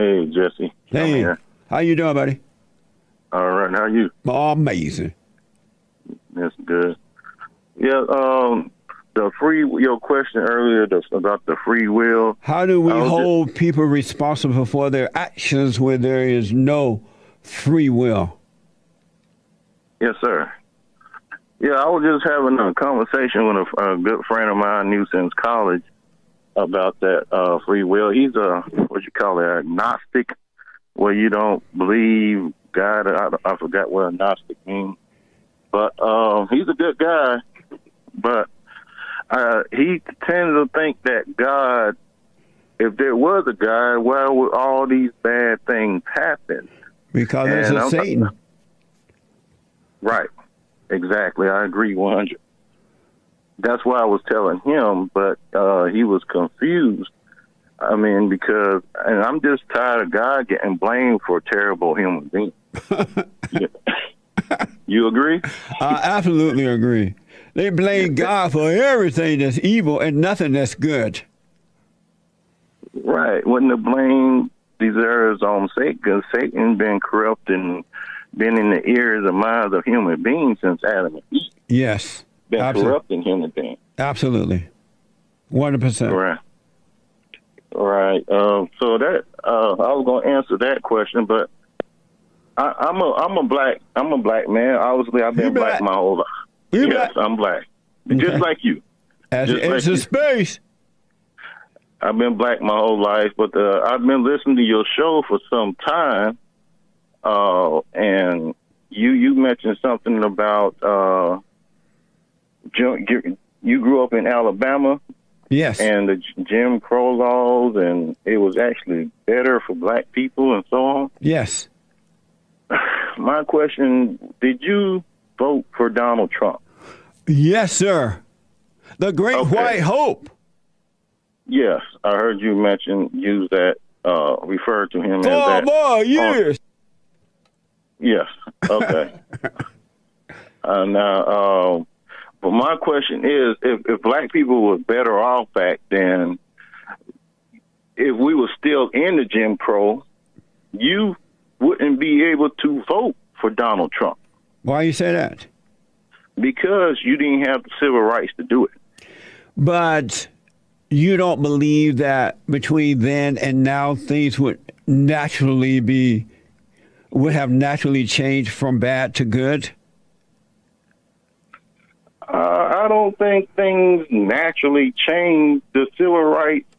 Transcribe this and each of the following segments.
Hey, Jesse. Hey, here. how you doing, buddy? All right. How are you? Oh, Amazing. That's good. Yeah. Um, the free your question earlier about the free will. How do we was just- hold people responsible for their actions where there is no free will? Yes, sir. Yeah, I was just having a conversation with a, a good friend of mine, knew since college, about that uh, free will. He's a what you call it, agnostic, where you don't believe God. I, I forgot what agnostic means, but uh, he's a good guy. But uh, he tends to think that God, if there was a God, why would all these bad things happen? Because it's And a I'm- Satan. Right. Exactly. I agree 100. That's why I was telling him, but uh, he was confused. I mean, because, and I'm just tired of God getting blamed for terrible human beings. Yeah. you agree? I absolutely agree. They blame God for everything that's evil and nothing that's good. Right. When the blame deserves on Satan, because Satan been corrupt and been in the ears and minds of human beings since Adam and Eve. Yes, Been Absol- corrupting human beings. absolutely. 100%. Right. All right. Um, so that uh, I was going to answer that question, but I, I'm a I'm a black I'm a black man. Obviously, I've been black. black? my whole life. You yes, black? I'm black, Okay. just like you. As, Just like it's a you. space. I've been black my whole life, but uh, I've been listening to your show for some time, uh, and you you mentioned something about uh, you grew up in Alabama Yes. and the Jim Crow laws, and it was actually better for black people and so on. yes. My question: Did you vote for Donald Trump? Yes, sir. The great Okay. white hope. Yes, I heard you mention use that uh, refer to him as For that. more years. Yes. Okay. uh, now, uh, but my question is, if, if black people were better off back then, if we were still in the Jim Crow, you wouldn't be able to vote for Donald Trump Why you say that? because you didn't have the civil rights to do it. But you don't believe that between then and now things would naturally be would have naturally changed from bad to good? Uh, I don't think things naturally change. The civil rights,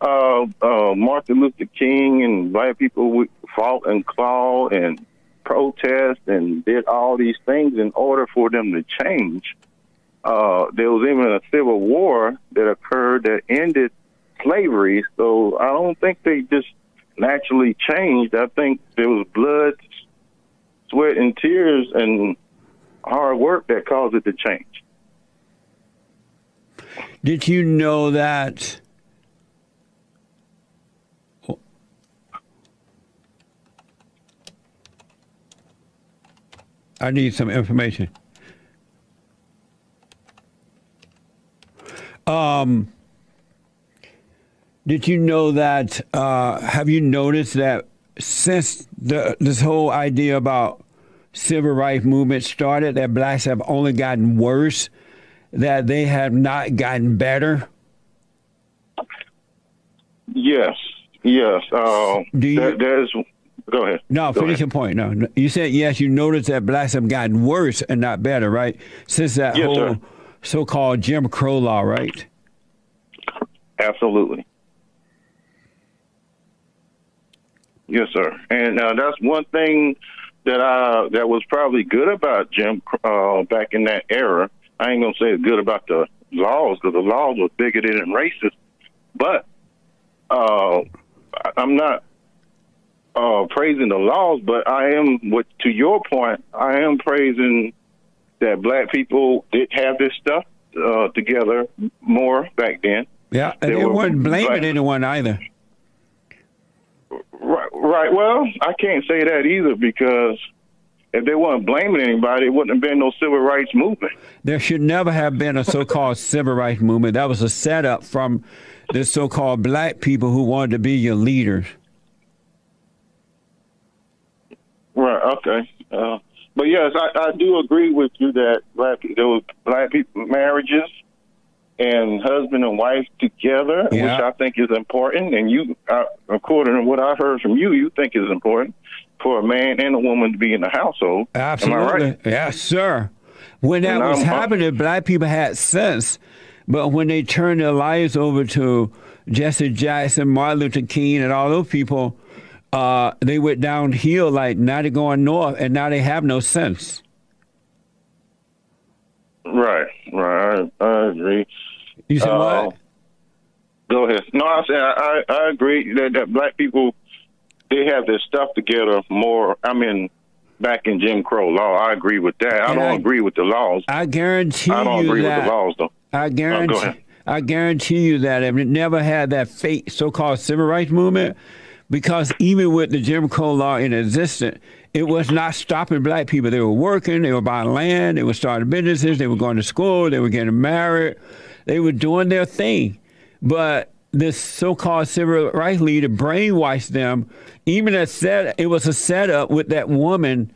uh, uh, Martin Luther King and black people fought and clawed and protest and did all these things in order for them to change. Uh, there was even a civil war that occurred that ended slavery. So I don't think they just naturally changed. I think there was blood, sweat, and tears and hard work that caused it to change. Did you know that I need some information. Um, did you know that? Uh, have you noticed that since the this whole idea about civil rights movement started, that blacks have only gotten worse, that they have not gotten better? Yes, yes. Uh, Do you- there- there's. Go ahead. No, Go finish ahead. your point. No, no. you said yes. You noticed that blacks have gotten worse and not better, right? Since that Yes, whole sir. so-called Jim Crow law, right? Absolutely. Yes, sir. And uh, that's one thing that I that was probably good about Jim uh, back in that era. I ain't gonna say it's good about the laws because the laws were bigoted and racist, but uh, I'm not uh, praising the laws, but I am. What to your point, I am praising that black people did have this stuff uh, together more back then. Yeah, and They they were weren't blaming black. anyone either. Right, right. Well, I can't say that either because if they weren't blaming anybody, it wouldn't have been no civil rights movement. There should never have been a so-called civil rights movement. That was a setup from the so-called black people who wanted to be your leaders. Right. Okay. Uh, but yes, I, I do agree with you that black there was black people marriages and husband and wife together, Yeah. which I think is important. And you, uh, according to what I heard from you, you think is important for a man and a woman to be in the household. Absolutely. Am I right? Yes, sir. When that And was I'm- happening, black people had sense. But when they turned their lives over to Jesse Jackson, Martin Luther King, and all those people, uh, they went downhill. Like now they're going north, and now they have no sense. Right. Right. I, I agree. You said Uh, what? Go ahead. No, I said I, I agree that, that black people they have their stuff together more. I mean, back in Jim Crow law, I agree with that. I And don't I- agree with the laws. I guarantee I don't agree that. with the laws though. I uh, guarantee. ahead. I guarantee you that if it never had that fake so-called civil rights movement, because even with the Jim Crow law in existence, it was not stopping black people. They were working, they were buying land, they were starting businesses, they were going to school, they were getting married, they were doing their thing. But this so-called civil rights leader brainwashed them. Even a set, it was a setup with that woman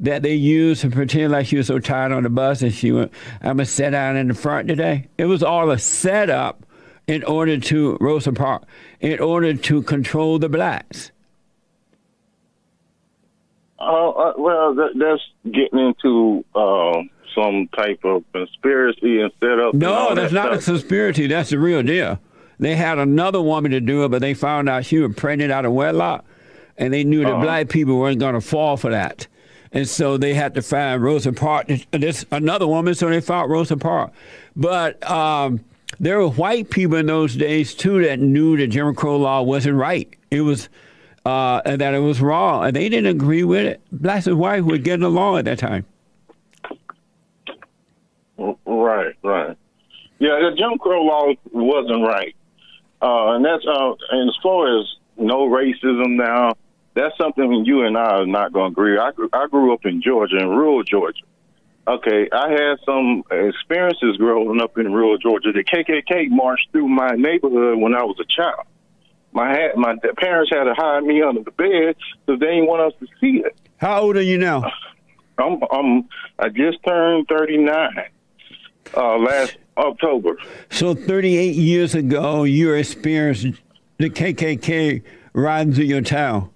that they used to pretend like she was so tired on the bus and she went, I'm going to sit down in the front today. It was all a setup in order to, Rosa Park, in order to control the blacks. Oh uh, well, that, that's getting into uh, some type of conspiracy and setup. No, that's that not a conspiracy. That's the real deal. They had another woman to do it, but they found out she was pregnant out of wedlock, and they knew that Uh-huh. black people weren't going to fall for that. And so they had to find Rosa Parks, this another woman, so they found Rosa Parks. But um, there were white people in those days too that knew that Jim Crow law wasn't right. It was uh, and that it was wrong, and they didn't agree with it. Blacks and whites were getting along at that time. Right, right. Yeah, the Jim Crow law wasn't right, uh, and that's uh, and as far as no racism now, that's something you and I are not going to agree. I grew, I grew up in Georgia, in rural Georgia. Okay, I had some experiences growing up in rural Georgia. The KKK marched through my neighborhood when I was a child. My had, my parents had to hide me under the bed because they didn't want us to see it. How old are you now? I'm, I'm I just turned 39 uh, last October. So 38 years ago, you experienced the KKK riding through your town.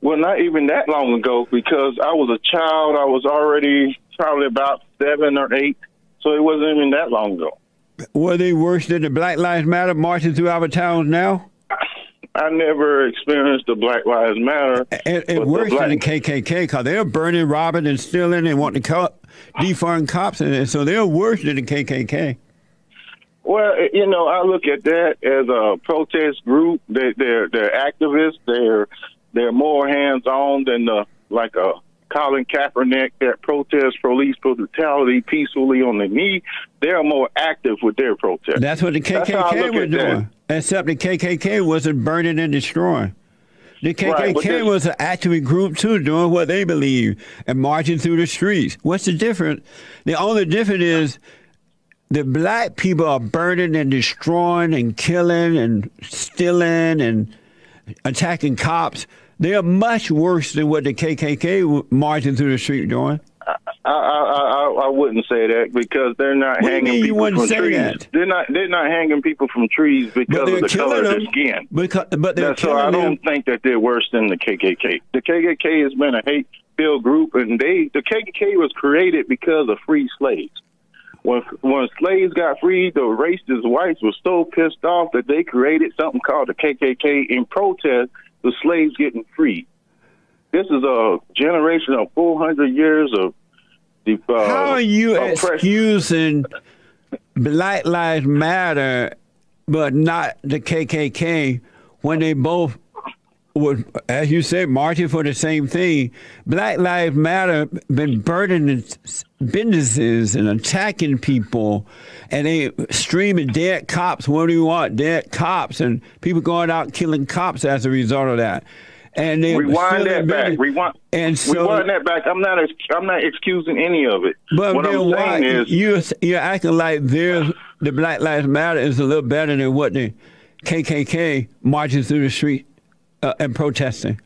Well, not even that long ago because I was a child. I was already probably about seven or eight, so it wasn't even that long ago. Were they worse than the Black Lives Matter marching through our towns now? I never experienced the Black Lives Matter. And, but and the worse than the KKK because they're burning, robbing, and stealing and wanting to co- defund cops. And so they're worse than the KKK. Well, you know, I look at that as a protest group. They, they're they're activists. They're they're more hands on than the like a Colin Kaepernick that protests police brutality peacefully on the knee. They're more active with their protest. That's what the That's how I KKK was at that. doing. Except the KKK wasn't burning and destroying. The Right, KKK there's- was an activist group too, doing what they believe and marching through the streets. What's the difference? The only difference is the black people are burning and destroying and killing and stealing and attacking cops. They are much worse than what the KKK marching through the street doing. I, I, I, I wouldn't say that because they're not What hanging people from trees. that? They're not. They're not hanging people from trees because of the color of their skin. because, but they're so I don't think that they're worse than the KKK. The KKK has been a hate-filled group, and they the KKK was created because of free slaves. When when slaves got freed, the racist whites were so pissed off that they created something called the KKK in protest the slaves getting freed. This is a generation of 400 years of the. Uh, How are you oppression. excusing Black Lives Matter, but not the KKK when they both would, as you said, marching for the same thing? Black Lives Matter been burning businesses and attacking people, and they streaming dead cops. What do you want? Dead cops, and people going out killing cops as a result of that. And they Rewind that back. Rewind. And so, Rewind that back. I'm not. I'm not excusing any of it. But what then I'm why saying is, you're you're acting like there's the Black Lives Matter is a little better than what the KKK marching through the street uh, and protesting?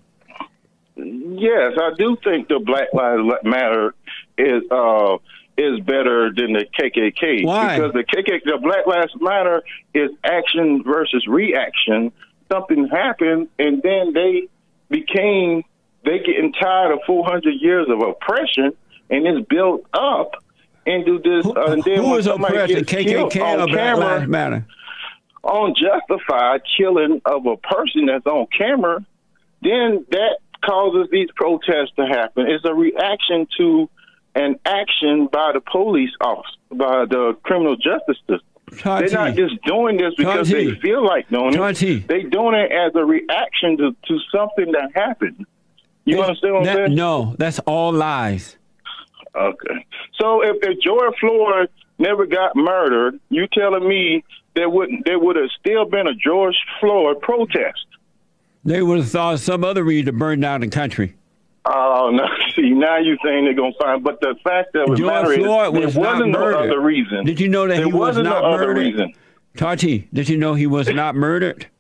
Yes, I do think the Black Lives Matter is uh, is better than the KKK. Why? Because the KKK, the Black Lives Matter is action versus reaction. Something happened, and then they became they getting tired of 400 years of oppression, and it's built up into this. Who, uh, and then who when is oppressed, KKK on or camera, Matter? unjustified killing of a person that's on camera, then that causes these protests to happen. It's a reaction to an action by the police office, by the criminal justice system. They're not just doing this because Tati. they feel like doing Tati. it. They doing it as a reaction to, to something that happened. You understand what I'm saying? no, that's all lies. Okay. So if, if George Floyd never got murdered, you telling me there wouldn't there would have still been a George Floyd protest? They would have thought some other reason to burn down the country. Oh no! See, now you're saying they're gonna find, but the fact that the George matter is, was there not wasn't no murdered. other reason. Did you know that there he was wasn't not no other murdered? reason? Tati, did you know he was not murdered?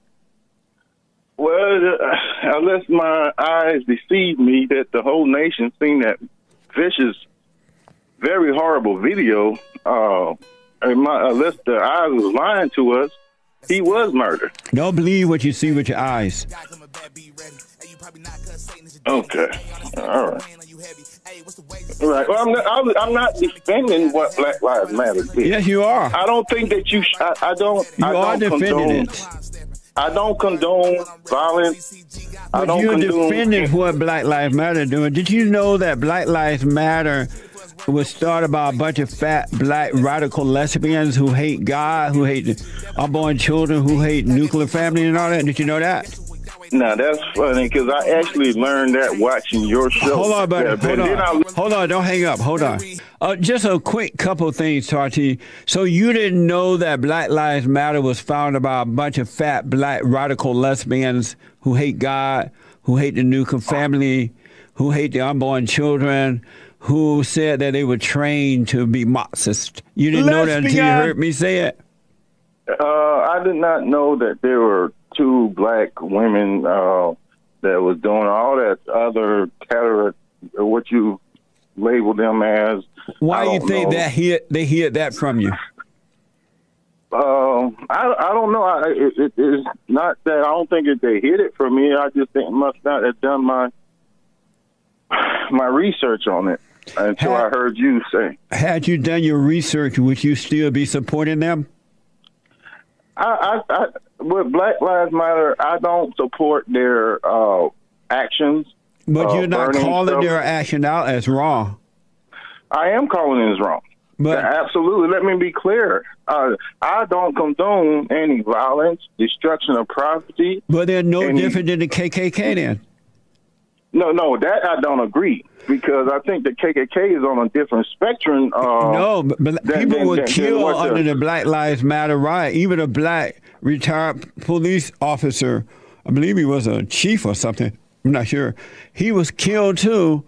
Well, uh, unless my eyes deceive me, that the whole nation seen that vicious, very horrible video. Uh, and my, unless the eyes was lying to us, he was murdered. Don't believe what you see with your eyes. Okay, all right. All right. Well, I'm not, I'm- I'm not defending what Black Lives Matter did. Yes, you are. I don't think that you. Sh- I, I don't. You I are don't defending condone, it. I don't condone violence. I But don't you're condone. defending what Black Lives Matter are doing. Did you know that Black Lives Matter was started by a bunch of fat black radical lesbians who hate God, who hate unborn children, who hate nuclear family and all that? Did you know that? Now that's funny because I actually learned that watching your show. Hold on, buddy. Yeah, Hold on. I- Hold on. Don't hang up. Hold on. Uh, just a quick couple things, Tati. So you didn't know that Black Lives Matter was founded by a bunch of fat black radical lesbians who hate God, who hate the nuclear family, who hate the unborn children, who said that they were trained to be Marxist. You didn't know that until you heard me say it. Uh, I did not know that there were two black women uh, that was doing all that other category, what you label them as. Why do you think know. that he, they hid that from you? Uh, I I don't know. I, it, it, it's not that I don't think that they hid it from me. I just think must not have done my my research on it until Ha- I heard you say. Had you done your research, would you still be supporting them? I, I with Black Lives Matter, I don't support their uh, actions. But uh, you're not calling stuff. their action out as wrong. I am calling it as wrong. But Absolutely. Let me be clear. Uh, I don't condone any violence, destruction of property. but they're no And- different than the KKK then. No, no, that I don't agree because I think the KKK is on a different spectrum. Uh, No, but, but then- people were killed what the- under the Black Lives Matter riot. Even a black retired police officer, I believe he was a chief or something. I'm not sure. He was killed too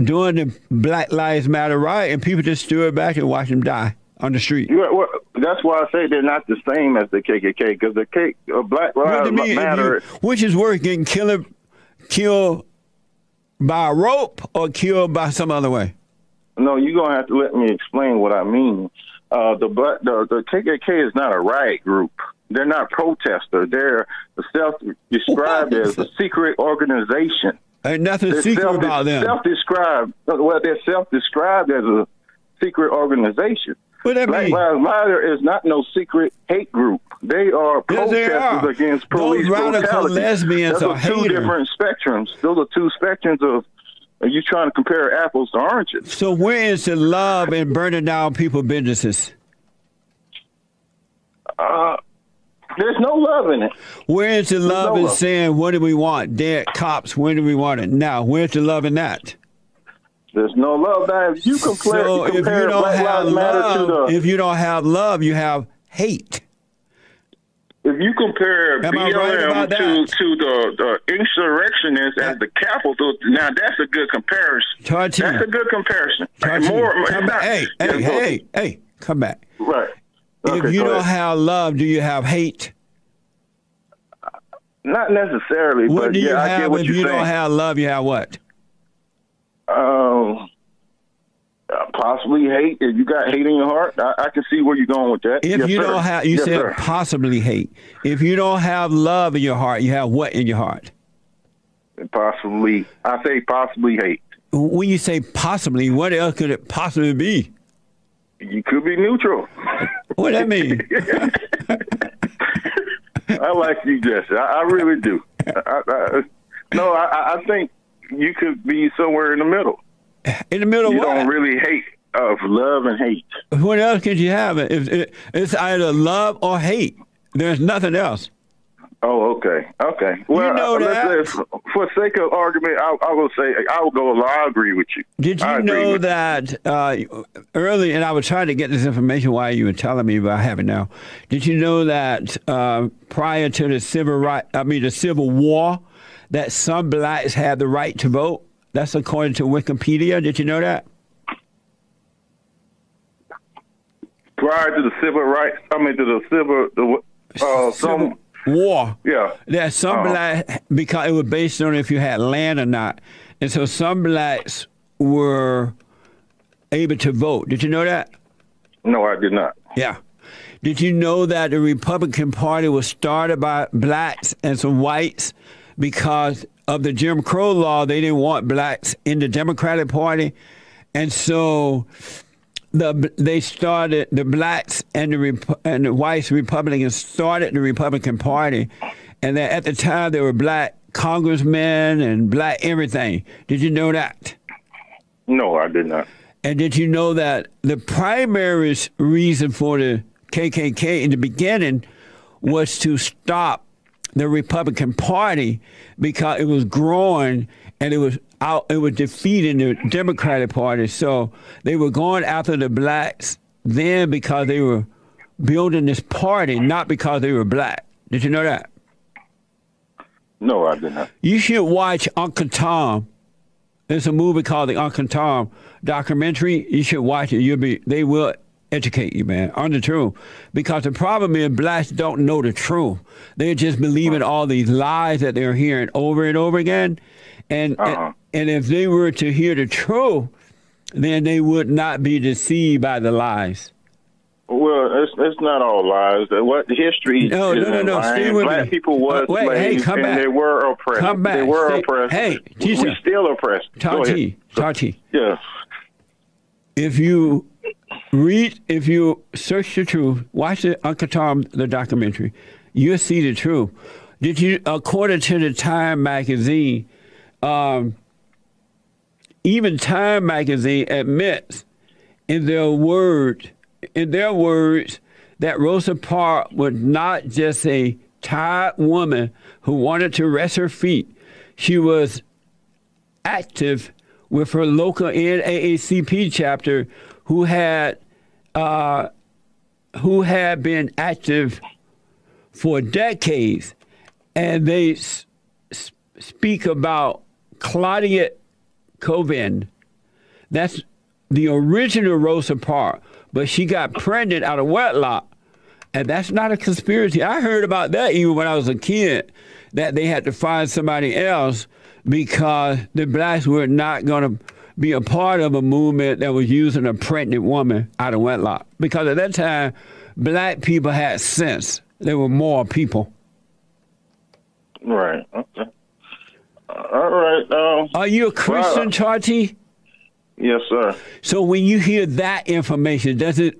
during the Black Lives Matter riot, and people just stood back and watched him die on the street. you- well, that's why I say they're not the same as the KKK because the K, uh, Black Lives mean, Matter. you- which is worse, getting killed, killed by a rope or killed by some other way? No, you're gonna have to let me explain what I mean. Uh, the black, the, the KKK is not a riot group. They're not protesters. They're self-described as a secret organization. Ain't nothing They're secret self- about them. Self-described. Well, they're self-described as a secret organization. What that Black mean? Lives Matter is not no secret hate group. They are Yes, they protesters are. against Those police radical brutality. lesbians Those are are two haters. different spectrums. Those are two spectrums of. Are you trying to compare apples to oranges? So where is the love in burning down people businesses? Uh, there's no love in it. Where is the love no in love. saying what do we want? Dead cops, when do we want it? Now, where's the love in that? There's no love. Now, if you compare, so if you don't Black have Lives love, the, if you don't have love, you have hate. if you compare Am I right BLM to, to the, the insurrectionists at the capital, now that's a good comparison. Tati, That's a good comparison. More, come back. Hey, hey, hey, hey, come back. Right. If you don't ahead. have love, do you have hate? Not necessarily, What but do you yeah, I get have if you saying. don't have love? You have what? Um, uh, possibly hate. If you got hate in your heart, I, I can see where you're going with that. If Yes, you sir. don't have, you Yes, said sir. possibly hate. If you don't have love in your heart, you have what in your heart? possibly. I say possibly hate. When you say possibly, what else could it possibly be? You could be neutral. What that mean? I like you, Jesse. I, I really do. I, I, no, I, I think you could be somewhere in the middle. In the middle You of what? don't really hate of love and hate. what else could you have? If it, it's either love or hate. There's nothing else. Oh, okay, okay. Well, know uh, that. say, for, sake of argument, I, I will say I will go along. I agree with you. Did you know that uh, early, and I was trying to get this information while you were telling me, but I have it now. Did you know that uh, prior to the civil right, I mean the Civil War, that some blacks had the right to vote? That's according to Wikipedia. Did you know that? Prior to the civil rights, I mean to the civil, the uh, some War. yeah. That some Uh-huh. black because it was based on if you had land or not, and so some blacks were able to vote. Did you know that? No, I did not. Yeah. Did you know that the Republican Party was started by blacks and some whites because of the Jim Crow law? They didn't want blacks in the Democratic Party, and so the they started the blacks and the and the whites Republicans started the Republican Party, and that at the time there were black congressmen and black everything. Did you know that? No, I did not. And did you know that the primary reason for the KKK in the beginning was to stop the Republican Party because it was growing and it was out, it was defeating the Democratic Party. So they were going after the blacks then because they were building this party, not because they were black. Did you know that? No, I did not. You should watch Uncle Tom. There's a movie called the Uncle Tom documentary. You should watch it. You'll be. They will educate you, man, on the truth. Because the problem is blacks don't know the truth. They're just believing all these lies that they're hearing over and over again. And Uh-huh. and, if they were to hear the truth, then they would not be deceived by the lies. Well, it's it's not all lies. What history? No, no, no, no. Stay with Black me. people was Uh, wait, hey, slaves, come and back. they were oppressed. Come back. They were Stay- oppressed. hey, we still oppressed. Tati, Tati. Yeah. if you read, if you search the truth, watch the Uncle Tom the documentary, you'll see the truth. Did you, according to the Time magazine, um, even Time magazine admits in their word, in their words, that Rosa Parks was not just a tired woman who wanted to rest her feet. She was active with her local NAACP chapter, who had uh, who had been active for decades, and they s- speak about Claudette Colvin. That's the original Rosa Parks, but she got pregnant out of wedlock. And that's not a conspiracy. I heard about that even when I was a kid, that they had to find somebody else because the blacks were not going to be a part of a movement that was using a pregnant woman out of wedlock. Because at that time, black people had sense. There were more people. Right. Okay. All right. Um, Are you a Christian, Well- Charty? yes, sir. So when you hear that information, does it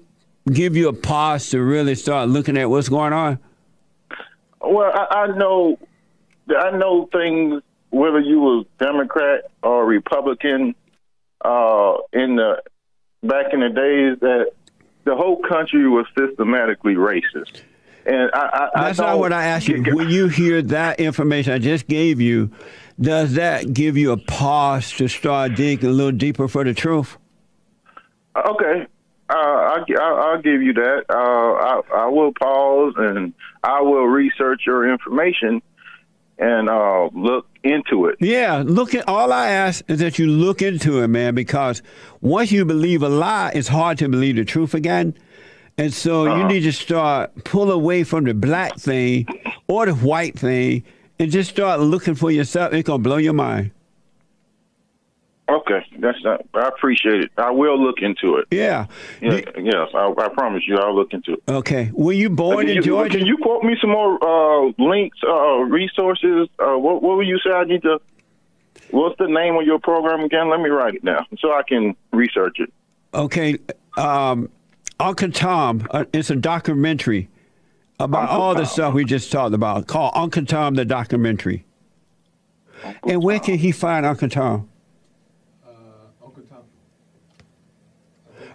give you a pause to really start looking at what's going on? Well, I, I know, I know things. Whether you was Democrat or Republican, uh, in the back in the days, that the whole country was systematically racist. And I, I, That's I not what I asked you. When you hear that information I just gave you, does that give you a pause to start digging a little deeper for the truth? Okay. Uh, I'll, I'll, I'll give you that. Uh, I, I will pause and I will research your information and uh, look into it. Yeah, look at all I ask is that you look into it, man, because once you believe a lie, it's hard to believe the truth again. And so you Uh-huh. need to start pull away from the black thing or the white thing and just start looking for yourself. It's gonna blow your mind. Okay, that's not. I appreciate it. I will look into it. Yeah. Yes, yes I, I promise you, I'll look into it. Okay. Were you born Can in you, Georgia? can you quote me some more uh, links, uh, resources? Uh, what, what will you say I need to? What's the name of your program again? Let me write it down so I can research it. Okay. Um, Uncle Tom, uh, it's a documentary about Uncle all the stuff we just talked about Call Uncle Tom the documentary. Uncle and where Tom. can he find Uncle Tom? Uh, Uncle Tom.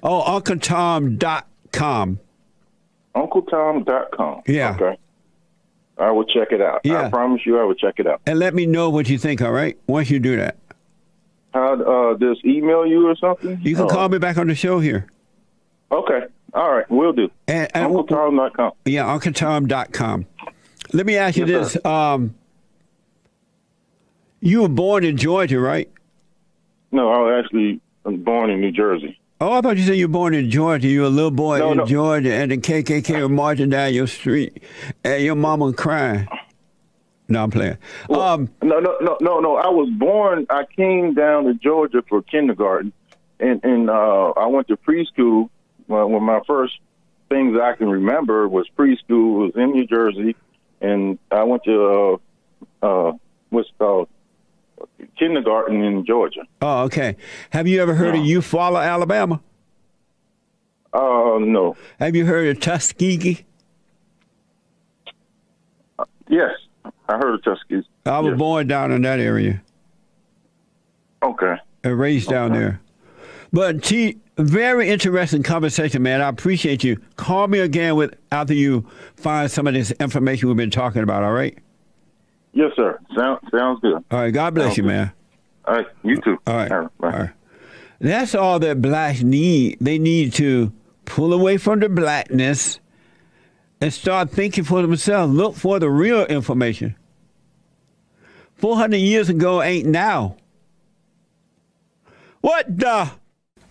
Oh, UncleTom.com. UncleTom.com. Yeah. Okay. I will check it out. Yeah. I promise you, I will check it out. And let me know what you think, all right? Once you do that. How uh, just email you or something? You can Oh, call me back on the show here. Okay. All right. We'll do. And, and UncleTom.com. Yeah, UncleTom.com. Let me ask you Yes, this. Um, you were born in Georgia, right? No, I was actually born in New Jersey. Oh, I thought you said you were born in Georgia. You were a little boy No, in no. Georgia, and the KKK were marching down your street, and your mama crying. No, I'm playing. Um, No, no, no, no, no. I was born. I came down to Georgia for kindergarten, and and uh, I went to preschool. Well, when my first things I can remember was preschool was in New Jersey, and I went to uh, uh, what's called kindergarten in Georgia. oh, okay. Have you ever heard of No. Eufaula, Alabama? Uh, no. Have you heard of Tuskegee? Yes, I heard of Tuskegee. I was Yes. born down in that area Okay. and raised down there. But T, very interesting conversation, man. I appreciate you. Call me again with after you find some of this information we've been talking about. All right. Yes, sir. Sound, sounds good. All right. God bless you, Okay. man. All right. You too. All right. All All right. right. That's all that blacks need. They need to pull away from the blackness and start thinking for themselves. Look for the real information. 400 years ago ain't now. What the?